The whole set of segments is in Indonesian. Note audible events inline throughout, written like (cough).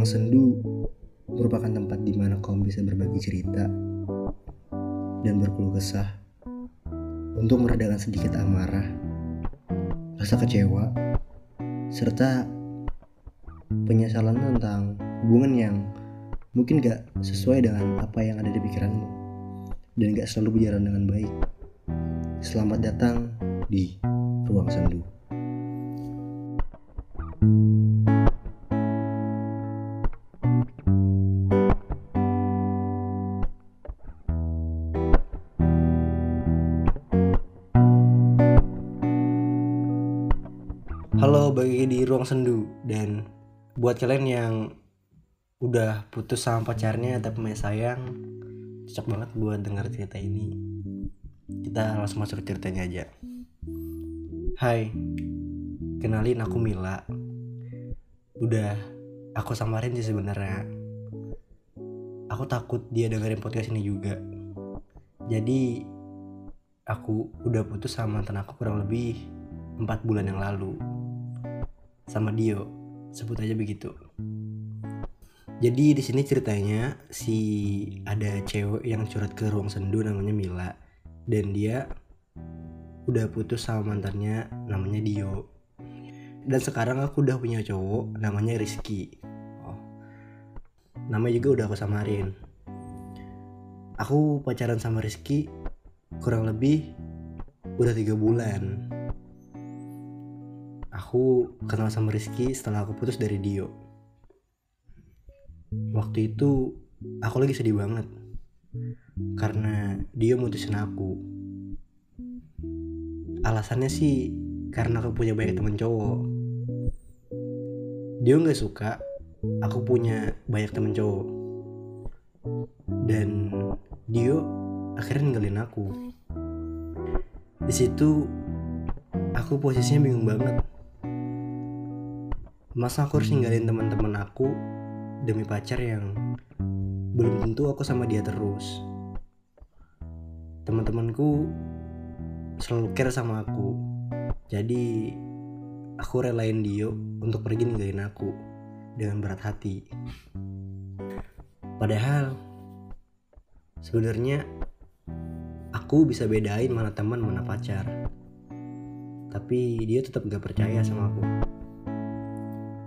Ruang sendu merupakan tempat di mana kaum bisa berbagi cerita dan berkeluh kesah untuk meredakan sedikit amarah, rasa kecewa, serta penyesalan tentang hubungan yang mungkin gak sesuai dengan apa yang ada di pikiranmu dan gak selalu berjalan dengan baik. Selamat datang di Ruang Sendu. Halo bagi di ruang sendu. Dan buat kalian yang udah putus sama pacarnya tapi masih sayang cocok banget buat dengar cerita ini. Kita langsung masuk ke ceritanya aja. Hai kenalin aku Mila. Udah aku samarin sih sebenarnya. Aku takut dia dengerin podcast ini juga. Jadi aku udah putus sama mantan aku kurang lebih empat bulan yang lalu sama Dio. Sebut aja begitu. Jadi di sini ceritanya si ada cewek yang curhat ke ruang sendu namanya Mila. Dan dia udah putus sama mantannya namanya Dio. Dan sekarang aku udah punya cowok namanya Rizky. Oh. namanya juga udah aku samarin. Aku pacaran sama Rizky kurang lebih udah tiga bulan aku kenal sama Rizky setelah aku putus dari Dio. Waktu itu aku lagi sedih banget karena Dio mutusin aku. Alasannya sih karena aku punya banyak teman cowok. Dio nggak suka aku punya banyak teman cowok. Dan Dio akhirnya ninggalin aku. Di situ aku posisinya bingung banget masa aku harus ninggalin teman-teman aku demi pacar yang belum tentu aku sama dia terus? Teman-temanku selalu care sama aku. Jadi aku relain dia untuk pergi ninggalin aku dengan berat hati. Padahal sebenarnya aku bisa bedain mana teman mana pacar. Tapi dia tetap gak percaya sama aku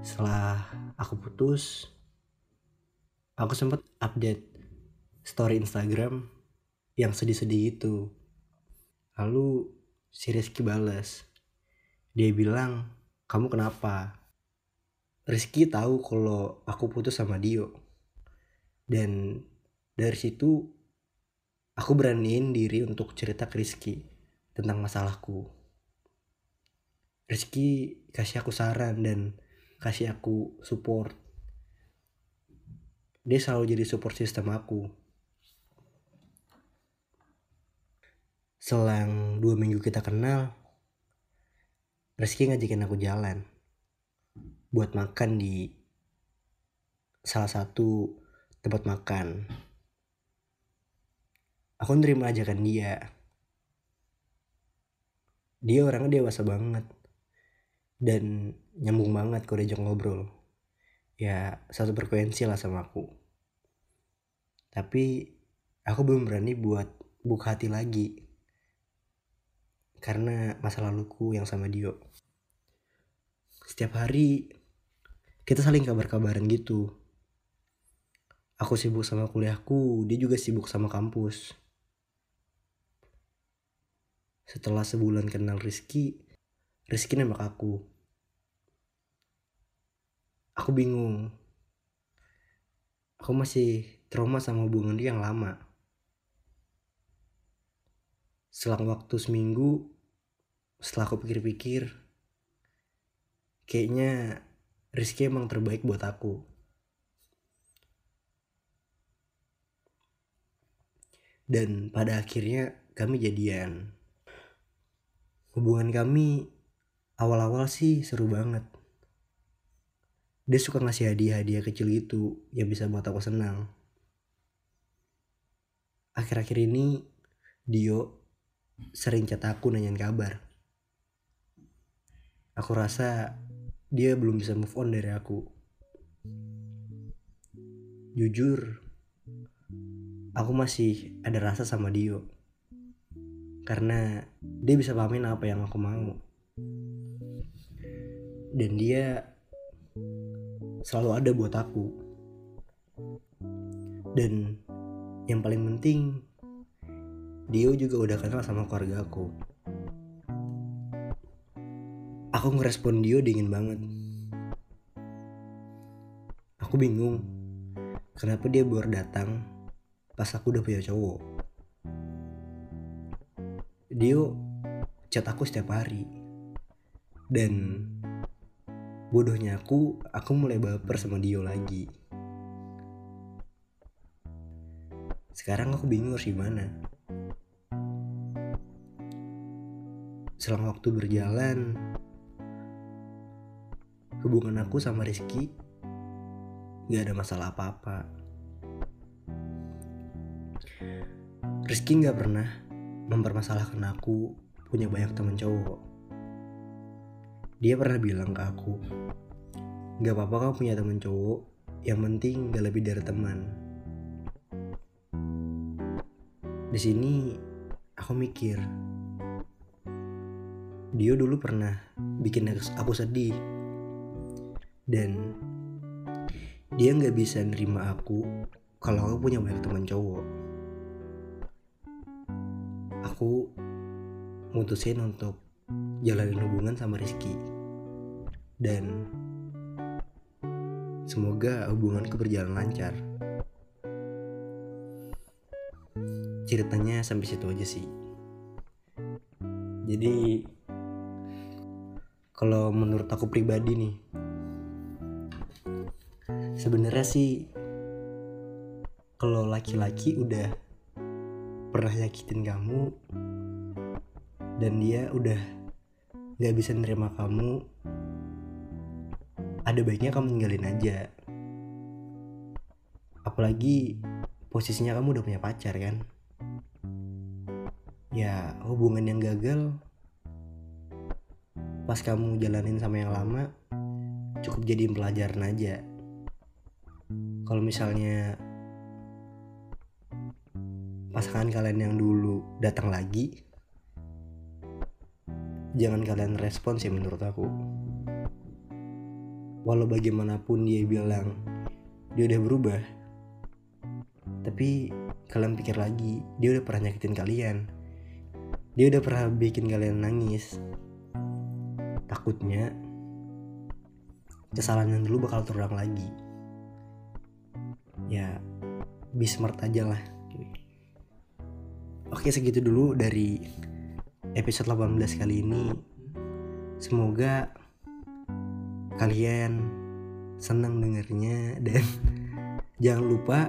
setelah aku putus aku sempat update story Instagram yang sedih-sedih itu lalu si Rizky balas dia bilang kamu kenapa? Rizky tahu kalau aku putus sama Dio. Dan dari situ aku beraniin diri untuk cerita ke Rizky tentang masalahku. Rizky kasih aku saran dan kasih aku support. Dia selalu jadi support sistem aku. Selang dua minggu kita kenal Rizky ngajakin aku jalan buat makan di salah satu tempat makan. Aku nerima ajakan dia. Dia orangnya dewasa banget dan nyambung banget kalau diajak ngobrol. Ya satu frekuensi lah sama aku. Tapi aku belum berani buat buka hati lagi. Karena masa laluku yang sama Dio. Setiap hari kita saling kabar-kabaran gitu. Aku sibuk sama kuliahku dia juga sibuk sama kampus. Setelah sebulan kenal Rizky Rizky nembak aku aku bingung. Aku masih trauma sama hubungan dia yang lama. Selang waktu seminggu setelah aku pikir-pikir kayaknya Rizky emang terbaik buat aku. Dan pada akhirnya kami jadian. Hubungan kami awal-awal sih seru banget dia suka ngasih hadiah-hadiah kecil gitu yang bisa buat aku senang. Akhir-akhir ini Dio sering chat aku nanyain kabar. Aku rasa dia belum bisa move on dari aku. Jujur aku masih ada rasa sama Dio. Karena dia bisa pahamin apa yang aku mau. Dan dia selalu ada buat aku. Dan yang paling penting Dio juga udah kenal sama keluarga aku. Aku ngerespon Dio dingin banget. Aku bingung kenapa dia baru datang pas aku udah punya cowok? Dio chat aku setiap hari. Dan bodohnya aku aku mulai baper sama Dio lagi. Sekarang aku bingung harus gimana. Selang waktu berjalan hubungan aku sama Rizky gak ada masalah apa-apa. Rizky gak pernah mempermasalahkan aku punya banyak teman cowok. Dia pernah bilang ke aku, gak apa-apa kamu punya teman cowok, yang penting gak lebih dari teman. Di sini aku mikir, dia dulu pernah bikin aku sedih, dan dia nggak bisa nerima aku kalau aku punya banyak teman cowok aku mutusin untuk jalanin hubungan sama Rizky dan semoga hubunganku berjalan lancar. Ceritanya sampai situ aja sih. Jadi kalau menurut aku pribadi nih sebenarnya sih kalau laki-laki udah pernah nyakitin kamu dan dia udah gak bisa nerima kamu ada baiknya kamu tinggalin aja. Apalagi posisinya kamu udah punya pacar kan? Ya hubungan yang gagal pas kamu jalanin sama yang lama cukup jadi pelajaran aja. Kalau misalnya pasangan kalian yang dulu datang lagi jangan kalian respon sih menurut aku walau bagaimanapun dia bilang dia udah berubah tapi kalian pikir lagi dia udah pernah nyakitin kalian. Dia udah pernah bikin kalian nangis. Takutnya kesalahan yang dulu bakal terulang lagi. Ya be smart aja lah. Oke segitu dulu dari episode 18 kali ini. Semoga kalian senang dengernya dan (laughs) jangan lupa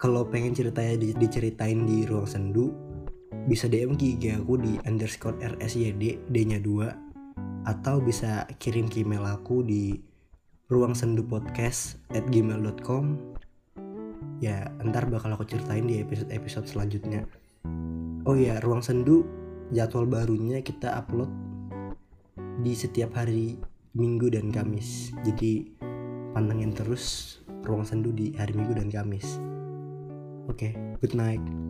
kalau pengen ceritanya di, diceritain di ruang sendu bisa DM ke IG aku di underscore rsyd d nya 2 atau bisa kirim ke email aku di ruang sendu podcast at gmail.com ya ntar bakal aku ceritain di episode-episode selanjutnya. Oh ya ruang sendu jadwal barunya kita upload di setiap hari minggu dan kamis. Jadi pantengin terus ruang sendu di hari minggu dan kamis. Oke okay, good night